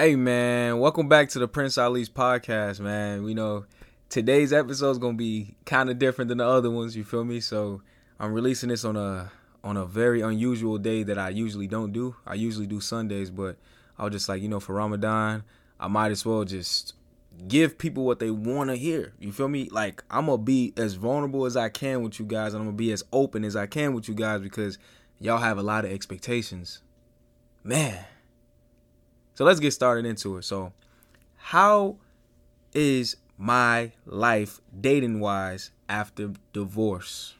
Hey man, welcome back to the Prince Ali's podcast, man. We know today's episode is gonna be kind of different than the other ones. You feel me? So I'm releasing this on a on a very unusual day that I usually don't do. I usually do Sundays, but I was just like, you know, for Ramadan, I might as well just give people what they want to hear. You feel me? Like I'm gonna be as vulnerable as I can with you guys, and I'm gonna be as open as I can with you guys because y'all have a lot of expectations, man. So let's get started into it. So, how is my life dating wise after divorce?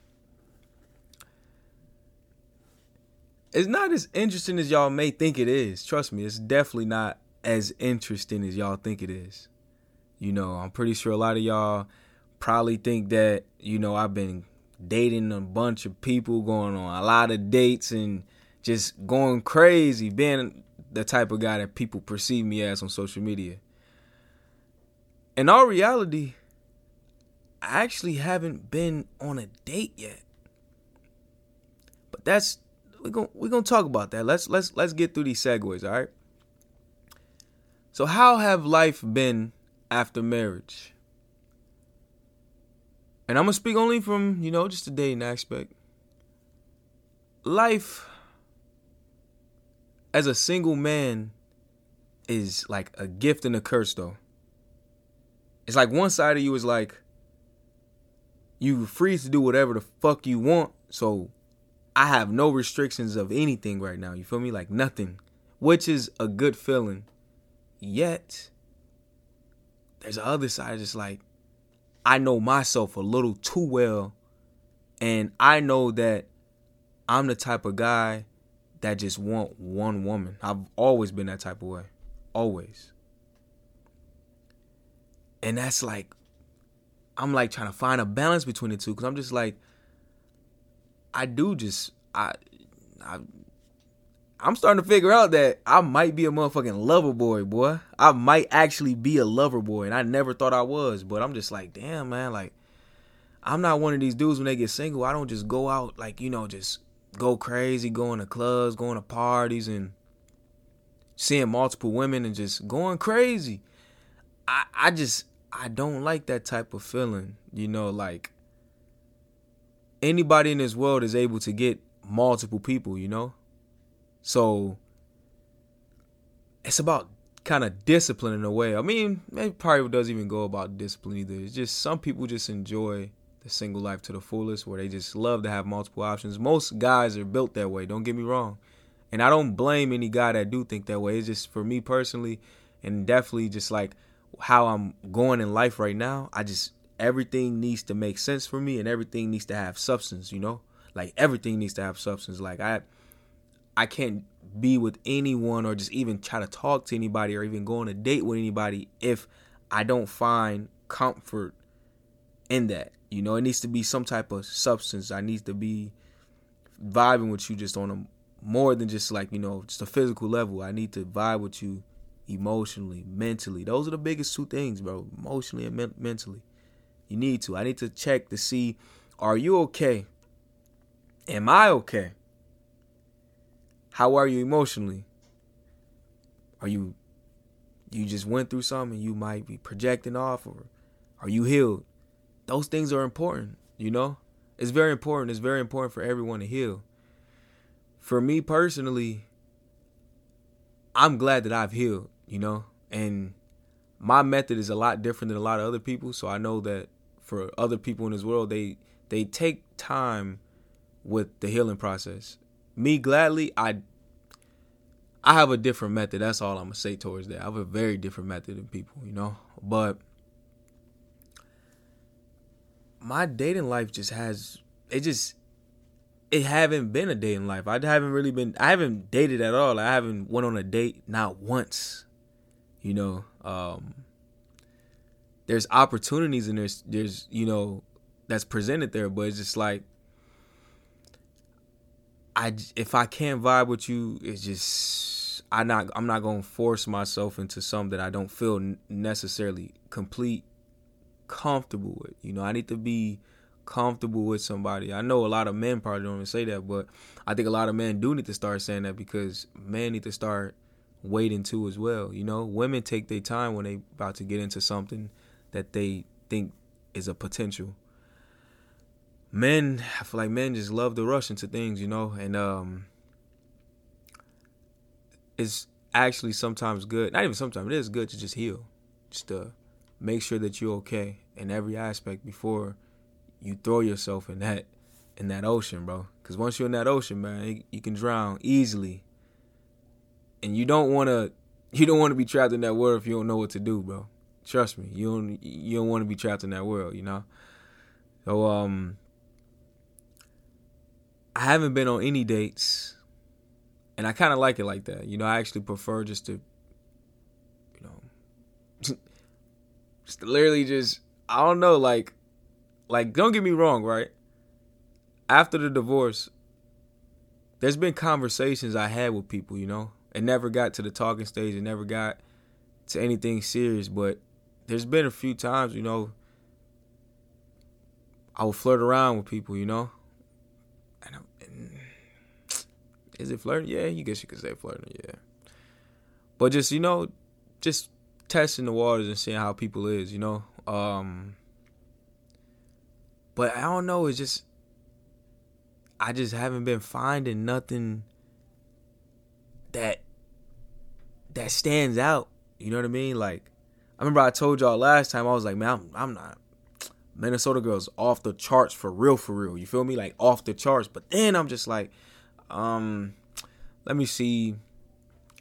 It's not as interesting as y'all may think it is. Trust me, it's definitely not as interesting as y'all think it is. You know, I'm pretty sure a lot of y'all probably think that, you know, I've been dating a bunch of people, going on a lot of dates and just going crazy, being the type of guy that people perceive me as on social media. In all reality, I actually haven't been on a date yet. But that's we're gonna we're to talk about that. Let's let's let's get through these segues, all right? So how have life been after marriage? And I'm to speak only from, you know, just the dating aspect. Life as a single man is like a gift and a curse though. It's like one side of you is like you free to do whatever the fuck you want. So I have no restrictions of anything right now. You feel me? Like nothing. Which is a good feeling. Yet there's the other side just like I know myself a little too well and I know that I'm the type of guy that just want one woman. I've always been that type of way. Always. And that's like I'm like trying to find a balance between the two cuz I'm just like I do just I I I'm starting to figure out that I might be a motherfucking lover boy, boy. I might actually be a lover boy, and I never thought I was. But I'm just like, damn, man. Like, I'm not one of these dudes when they get single. I don't just go out like you know, just go crazy, going to clubs, going to parties, and seeing multiple women and just going crazy. I I just I don't like that type of feeling. You know, like anybody in this world is able to get multiple people. You know, so it's about kind of discipline in a way. I mean, it probably doesn't even go about discipline either. It's just some people just enjoy the single life to the fullest where they just love to have multiple options. Most guys are built that way, don't get me wrong. And I don't blame any guy that do think that way. It's just for me personally and definitely just like how I'm going in life right now, I just everything needs to make sense for me and everything needs to have substance, you know? Like everything needs to have substance. Like I I can't be with anyone or just even try to talk to anybody or even go on a date with anybody if I don't find comfort in that. You know, it needs to be some type of substance. I need to be vibing with you just on a more than just like, you know, just a physical level. I need to vibe with you emotionally, mentally. Those are the biggest two things, bro. Emotionally and men- mentally. You need to. I need to check to see are you okay? Am I okay? How are you emotionally? Are you you just went through something you might be projecting off or are you healed? Those things are important, you know? It's very important. It's very important for everyone to heal. For me personally, I'm glad that I've healed, you know? And my method is a lot different than a lot of other people, so I know that for other people in this world, they they take time with the healing process. Me gladly, I I have a different method. That's all I'm gonna say towards that. I have a very different method than people, you know. But my dating life just has it just it haven't been a dating life. I haven't really been I haven't dated at all. I haven't went on a date not once. You know, um there's opportunities and there's there's you know that's presented there, but it's just like I if I can't vibe with you, it's just I not I'm not gonna force myself into something that I don't feel necessarily complete comfortable with. You know, I need to be comfortable with somebody. I know a lot of men probably don't even say that, but I think a lot of men do need to start saying that because men need to start waiting too as well. You know, women take their time when they about to get into something that they think is a potential. Men, I feel like men just love to rush into things, you know, and um, it's actually sometimes good. Not even sometimes it is good to just heal, just to make sure that you're okay in every aspect before you throw yourself in that in that ocean, bro. Because once you're in that ocean, man, you can drown easily and you don't want to you don't want to be trapped in that world if you don't know what to do, bro. Trust me, you don't you don't want to be trapped in that world, you know. So um, I haven't been on any dates, and I kind of like it like that. You know, I actually prefer just to, you know, just literally just I don't know, like, like don't get me wrong, right? After the divorce, there's been conversations I had with people, you know, it never got to the talking stage. It never got to anything serious. But there's been a few times, you know, I would flirt around with people, you know. And, and is it flirting? Yeah, you guess you could say flirting. Yeah. But just you know, just testing the waters and seeing how people is, you know. Um, but I don't know. It's just I just haven't been finding nothing that that stands out. You know what I mean? Like I remember I told y'all last time I was like, man, I'm, I'm not Minnesota girls off the charts for real, for real. You feel me? Like off the charts. But then I'm just like, um, let me see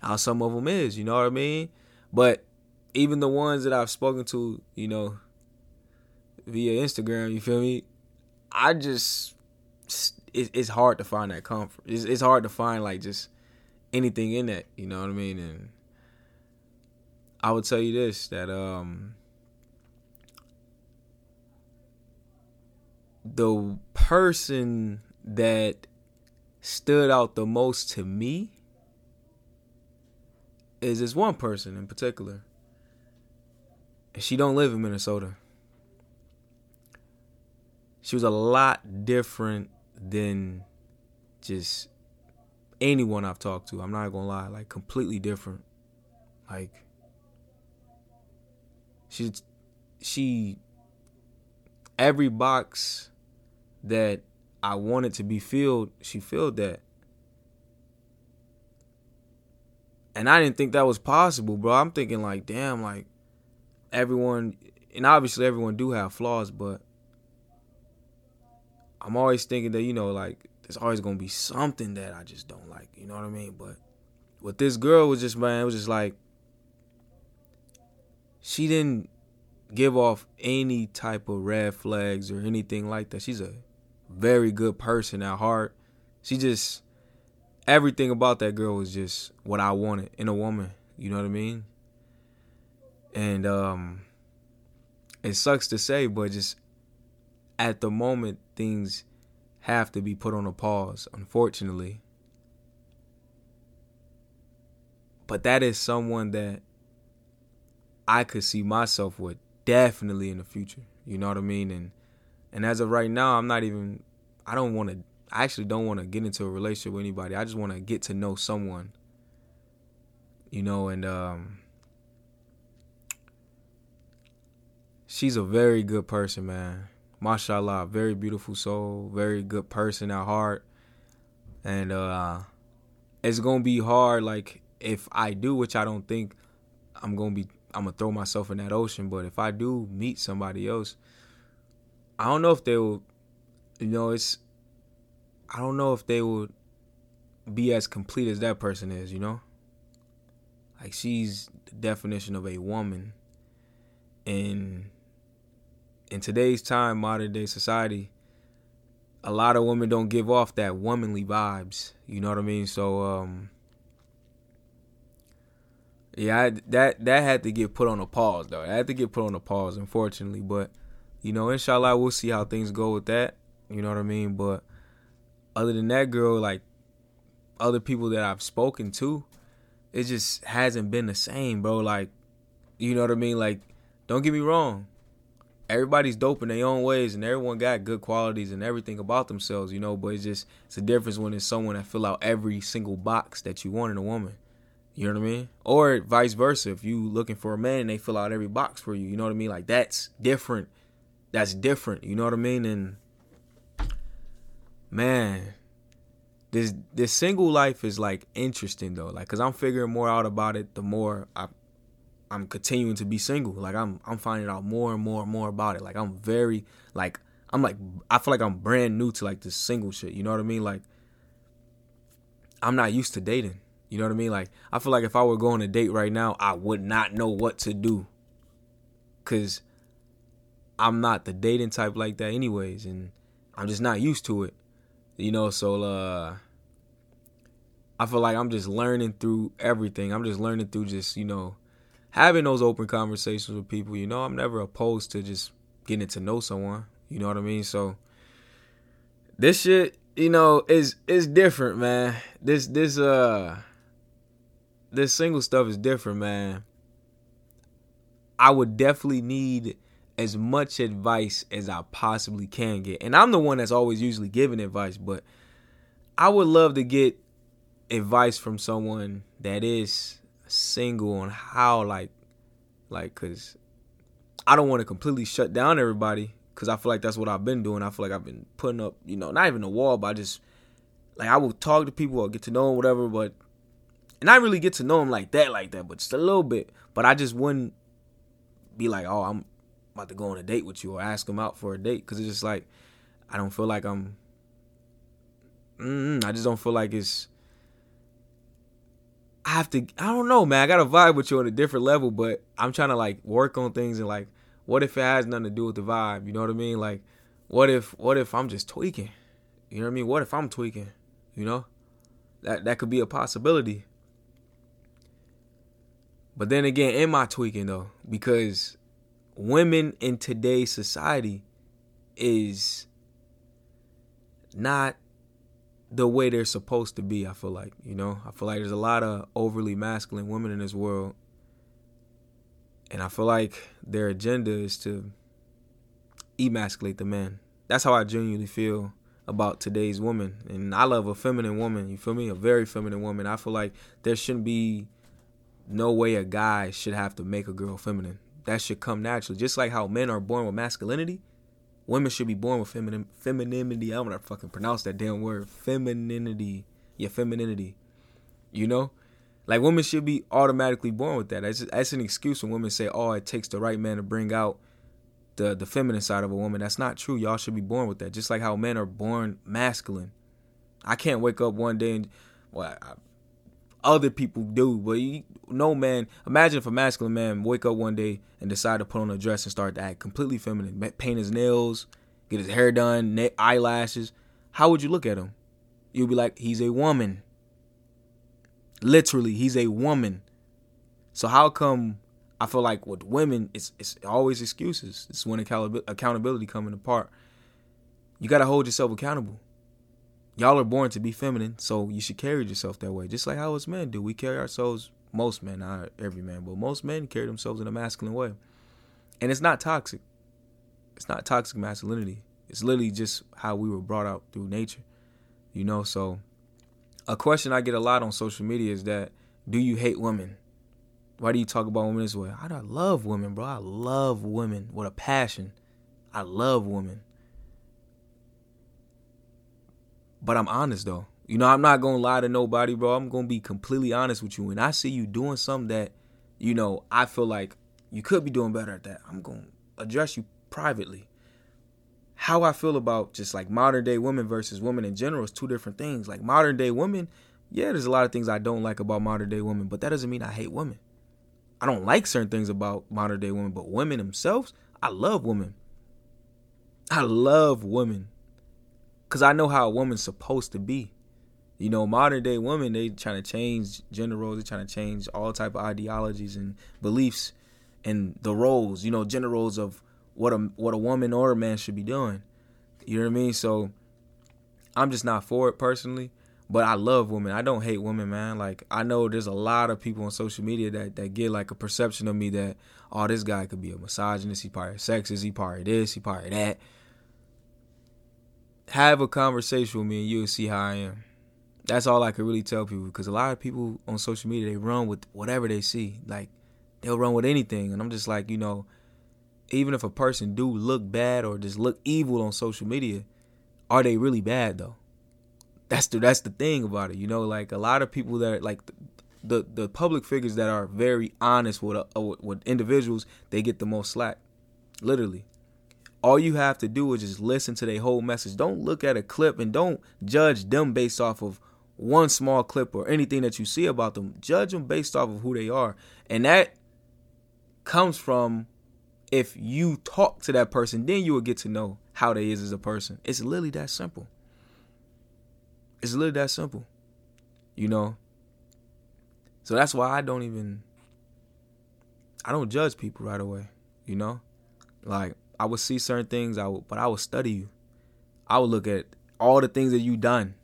how some of them is. You know what I mean? But even the ones that I've spoken to, you know, via Instagram, you feel me? I just it's hard to find that comfort. It's, it's hard to find like just anything in that. You know what I mean? And I would tell you this that um the person that stood out the most to me is this one person in particular. She don't live in Minnesota. She was a lot different than just anyone I've talked to. I'm not gonna lie, like completely different. Like she she every box that I wanted to be filled, she filled that. And I didn't think that was possible, bro. I'm thinking like, damn, like everyone and obviously everyone do have flaws, but I'm always thinking that, you know, like there's always gonna be something that I just don't like. You know what I mean? But with this girl was just man, it was just like she didn't give off any type of red flags or anything like that. She's a very good person at heart. She just everything about that girl was just what I wanted in a woman. You know what I mean? And um it sucks to say, but just at the moment things have to be put on a pause, unfortunately. But that is someone that I could see myself with definitely in the future. You know what I mean? And and as of right now, I'm not even I don't want to I actually don't want to get into a relationship with anybody. I just want to get to know someone. You know, and um she's a very good person, man mashallah, very beautiful soul, very good person at heart. And uh it's gonna be hard, like if I do, which I don't think I'm gonna be I'm gonna throw myself in that ocean, but if I do meet somebody else, I don't know if they will you know, it's I don't know if they would be as complete as that person is, you know? Like she's the definition of a woman and in today's time, modern day society, a lot of women don't give off that womanly vibes. You know what I mean? So um yeah, I, that that had to get put on a pause though. It had to get put on a pause, unfortunately. But you know, inshallah, we'll see how things go with that. You know what I mean? But other than that, girl, like other people that I've spoken to, it just hasn't been the same, bro. Like, you know what I mean? Like, don't get me wrong everybody's dope in their own ways and everyone got good qualities and everything about themselves, you know, but it's just it's a difference when it's someone that fill out every single box that you want in a woman. You know what I mean? Or vice versa. If you looking for a man and they fill out every box for you, you know what I mean? Like that's different. That's different. You know what I mean? And man, this this single life is like interesting though. Like cuz I'm figuring more out about it the more I I'm continuing to be single. Like I'm I'm finding out more and more and more about it. Like I'm very like I'm like I feel like I'm brand new to like this single shit. You know what I mean? Like I'm not used to dating. You know what I mean? Like I feel like if I were going to date right now, I would not know what to do. Cause I'm not the dating type like that anyways and I'm just not used to it. You know, so uh I feel like I'm just learning through everything. I'm just learning through just, you know, having those open conversations with people. You know, I'm never opposed to just getting to know someone. You know what I mean? So this shit, you know, is is different, man. This this uh this single stuff is different, man. I would definitely need as much advice as I possibly can get. And I'm the one that's always usually giving advice, but I would love to get advice from someone that is single on how like like cuz I don't want to completely shut down everybody cuz I feel like that's what I've been doing. I feel like I've been putting up, you know, not even a wall, but I just like I will talk to people or get to know them whatever, but and I really get to know them like that like that, but just a little bit. But I just wouldn't be like, "Oh, I'm about to go on a date with you or ask them out for a date cuz it's just like I don't feel like I'm mm, I just don't feel like it's I have to I don't know, man. I gotta vibe with you on a different level, but I'm trying to like work on things and like what if it has nothing to do with the vibe? You know what I mean? Like what if what if I'm just tweaking? You know what I mean? What if I'm tweaking? You know? That that could be a possibility. But then again, am I tweaking though? Because women in today's society is not the way they're supposed to be. I feel like you know, I feel like there's a lot of overly masculine women in this world, and I feel like their agenda is to emasculate the man. That's how I genuinely feel about today's woman, and I love a feminine woman. You feel me? A very feminine woman. I feel like there shouldn't be no way a guy should have to make a girl feminine. That should come naturally, just like how men are born with masculinity Women should be born with feminine femininity. I don't know to fucking pronounce that damn word. Femininity. Yeah, femininity. You know? Like women should be automatically born with that. That's, that's an excuse when women say, "Oh, it takes the right man to bring out the the feminine side of a woman." That's not true. Y'all should be born with that. Just like how men are born masculine. I can't wake up one day and well, I, other people do. But you, no man, imagine if a masculine man wake up one day and decide to put on a dress and start to act completely feminine, paint his nails, get his hair done, eyelashes. How would you look at him? You'd be like, he's a woman. Literally, he's a woman. So how come I feel like with women, it's it's always excuses. It's when accountability coming apart. You gotta hold yourself accountable y'all are born to be feminine, so you should carry yourself that way. Just like how us men do. We carry ourselves, most men, not every man, but most men carry themselves in a masculine way. And it's not toxic. It's not toxic masculinity. It's literally just how we were brought out through nature. You know, so a question I get a lot on social media is that do you hate women? Why do you talk about women this way? I love women, bro. I love women with a passion. I love women. But I'm honest though. You know, I'm not gonna lie to nobody, bro. I'm gonna be completely honest with you. When I see you doing something that, you know, I feel like you could be doing better at that, I'm gonna address you privately. How I feel about just like modern day women versus women in general is two different things. Like modern day women, yeah, there's a lot of things I don't like about modern day women, but that doesn't mean I hate women. I don't like certain things about modern day women, but women themselves, I love women. I love women because I know how a woman's supposed to be. You know, modern day women they trying to change gender roles, they trying to change all type of ideologies and beliefs and the roles. You know, gender roles of what a what a woman or a man should be doing. You know what I mean? So I'm just not for it personally. But I love women. I don't hate women, man. Like I know there's a lot of people on social media that, that get like a perception of me that, oh, this guy could be a misogynist, he probably sexist, he probably this, he probably that have a conversation with me and you'll see how I am. That's all I could really tell people because a lot of people on social media they run with whatever they see. Like they'll run with anything, and I'm just like, you know, even if a person do look bad or just look evil on social media, are they really bad though? That's the that's the thing about it. You know, like a lot of people that like the the, public figures that are very honest with, uh, with individuals, they get the most slack. Literally. All you have to do is just listen to their whole message. Don't look at a clip and don't judge them based off of one small clip or anything that you see about them. Judge them based off of who they are. And that comes from if you talk to that person, then you will get to know how they is as a person. It's literally that simple. It's literally that simple. You know? So that's why I don't even I don't judge people right away, you know? Like I would see certain things I would but I would study you. I would look at all the things that you done.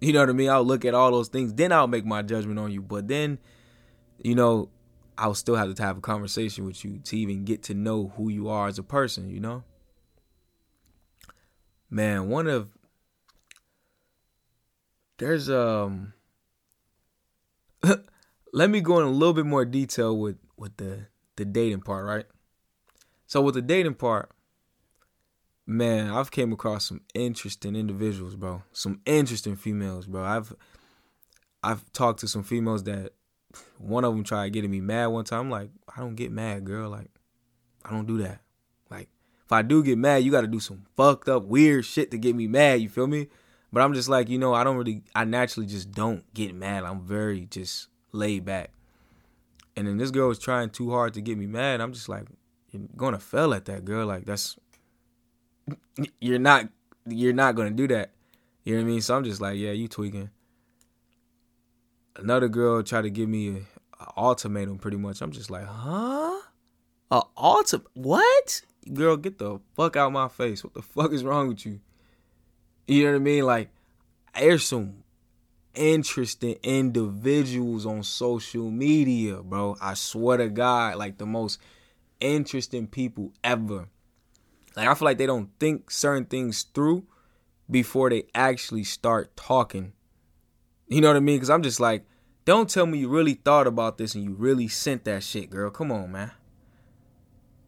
You know what I mean? I'll look at all those things, then I'll make my judgment on you. But then, you know, I'll still have to have a conversation with you to even get to know who you are as a person, you know? Man, one of there's um let me go in a little bit more detail with with the the dating part, right? So with the dating part, man, I've came across some interesting individuals, bro. Some interesting females, bro. I've I've talked to some females that one of them tried getting me mad one time. I'm like, I don't get mad, girl. Like, I don't do that. Like, if I do get mad, you got to do some fucked up, weird shit to get me mad. You feel me? But I'm just like, you know, I don't really, I naturally just don't get mad. I'm very just laid back. And then this girl was trying too hard to get me mad. I'm just like, you're gonna fail at that, girl. Like that's, you're not, you're not gonna do that. You know what I mean? So I'm just like, yeah, you tweaking another girl tried to give me an ultimatum pretty much. I'm just like, huh? A ultimatum? What? Girl, get the fuck out my face. What the fuck is wrong with you? You know what I mean? Like, there's some interesting individuals on social media, bro. I swear to God, like the most interesting people ever. Like, I feel like they don't think certain things through before they actually start talking you know what I mean? Because I'm just like, don't tell me you really thought about this and you really sent that shit, girl. Come on, man.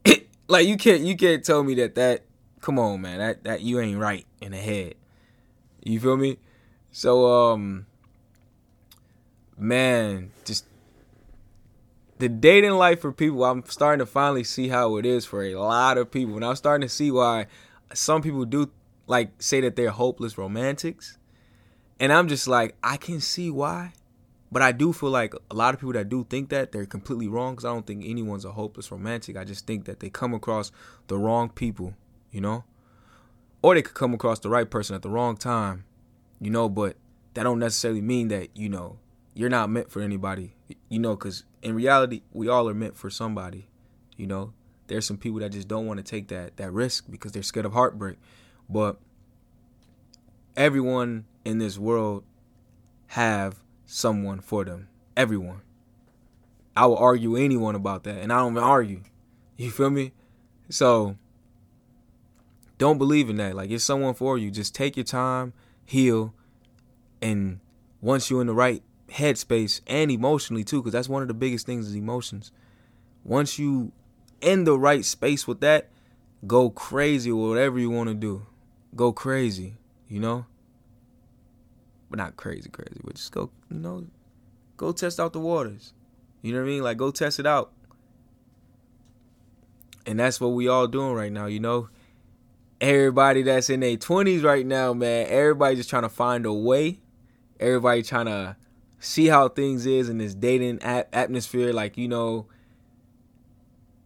like you can't you can't tell me that that. Come on, man. That that you ain't right in the head. You feel me? So um, man, just the dating life for people. I'm starting to finally see how it is for a lot of people, and I'm starting to see why some people do like say that they're hopeless romantics and I'm just like, I can see why. But I do feel like a lot of people that do think that they're completely wrong because I don't think anyone's a hopeless romantic. I just think that they come across the wrong people, you know? Or they could come across the right person at the wrong time, you know? But that don't necessarily mean that, you know, you're not meant for anybody, you know? Because in reality, we all are meant for somebody, you know? There's some people that just don't want to take that, that risk because they're scared of heartbreak. But everyone in this world have someone for them. Everyone. I will argue anyone about that, and I don't even argue. You feel me? So don't believe in that. Like it's someone for you. Just take your time, heal, and once you're in the right headspace and emotionally too, because that's one of the biggest things is emotions. Once you in the right space with that, go crazy or whatever you want to do. Go crazy, you know? but not crazy, crazy. But just go, you know, go test out the waters. You know what I mean? Like go test it out. And that's what we all doing right now, you know. Everybody that's in their twenties right now, man. Everybody just trying to find a way. Everybody trying to see how things is in this dating atmosphere. Like you know,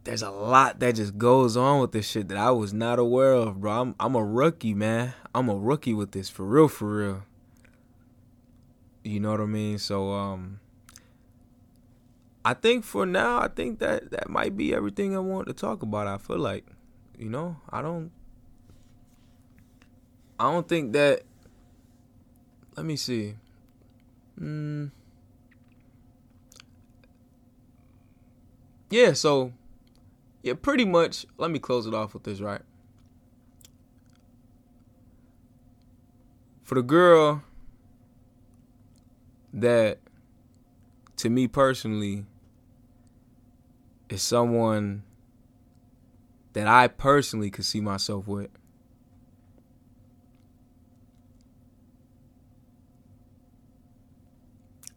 there's a lot that just goes on with this shit that I was not aware of, bro. I'm I'm a rookie, man. I'm a rookie with this for real, for real. You know what I mean? So um I think for now, I think that that might be everything I want to talk about. I feel like, you know, I don't I don't think that let me see. Mm, yeah, so yeah, pretty much let me close it off with this, right? For the girl that to me personally is someone that I personally could see myself with.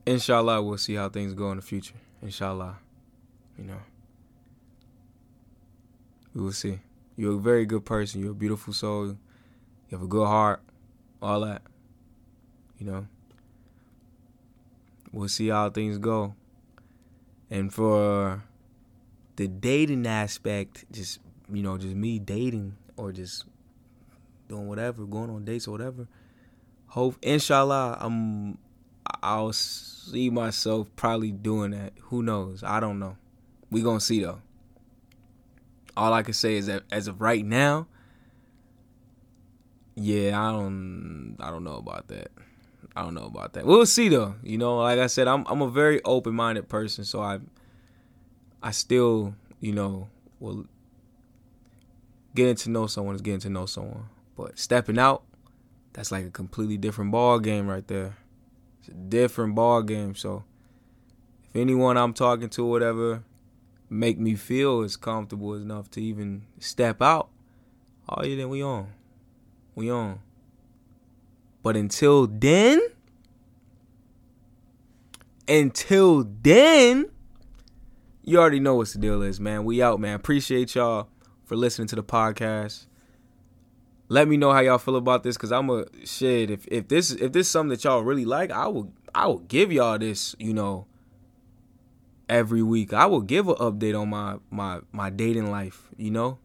Inshallah, we'll see how things go in the future. Inshallah. You know. We will see. You're a very good person. You're a beautiful soul. You have a good heart. All that. You know. We'll see how things go. And for the dating aspect, just you know, just me dating or just doing whatever, going on dates or whatever. Hope inshallah I'm I'll see myself probably doing that. Who knows? I don't know. We gonna see though. All I can say is that as of right now, yeah, I don't I don't know about that. I don't know about that. We'll see though. You know, like I said, I'm I'm a very open minded person, so I I still, you know, will getting to know someone is getting to know someone. But stepping out, that's like a completely different ball game right there. It's a different ball game. So if anyone I'm talking to, whatever, make me feel as comfortable enough to even step out, oh yeah, then we on. We on. But until then, until then, you already know what the deal is, man. We out, man. Appreciate y'all for listening to the podcast. Let me know how y'all feel about this, cause I'm a shit. If if this if this is something that y'all really like, I will I will give y'all this, you know, every week. I will give an update on my my my dating life, you know.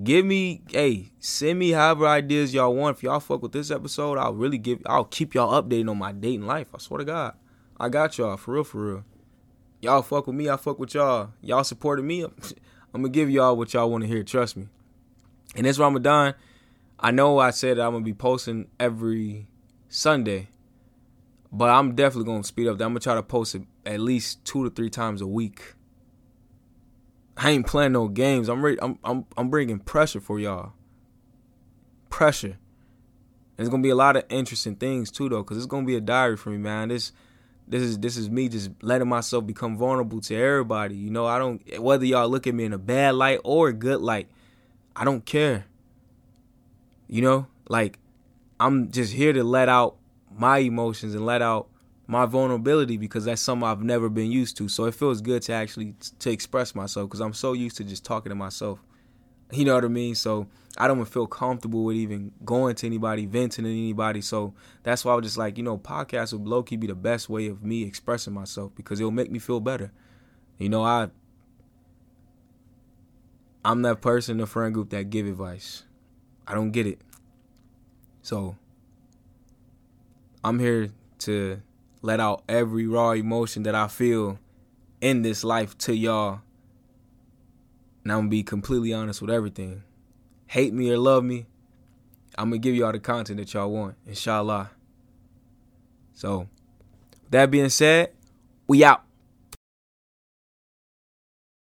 Give me, hey, send me however ideas y'all want. If y'all fuck with this episode, I'll really give, I'll keep y'all updated on my dating life. I swear to God, I got y'all for real, for real. Y'all fuck with me, I fuck with y'all. Y'all supported me. I'm gonna give y'all what y'all want to hear. Trust me. And this Ramadan, I know I said I'm gonna be posting every Sunday, but I'm definitely gonna speed up. I'm gonna try to post it at least two to three times a week. I ain't playing no games. I'm ready. I'm I'm I'm bringing pressure for y'all. Pressure. There's gonna be a lot of interesting things too, though, because it's gonna be a diary for me, man. This this is this is me just letting myself become vulnerable to everybody. You know, I don't whether y'all look at me in a bad light or a good light. I don't care. You know, like I'm just here to let out my emotions and let out my vulnerability because that's something I've never been used to. So it feels good to actually to express myself because I'm so used to just talking to myself. You know what I mean? So I don't feel comfortable with even going to anybody, venting to anybody. So that's why I was just like, you know, podcasts will low key be the best way of me expressing myself because it'll make me feel better. You know, I I'm that person in the friend group that give advice. I don't get it. So I'm here to let out every raw emotion that I feel in this life to y'all. And I'm gonna be completely honest with everything. Hate me or love me, I'm gonna give y'all the content that y'all want, inshallah. So, that being said, we out.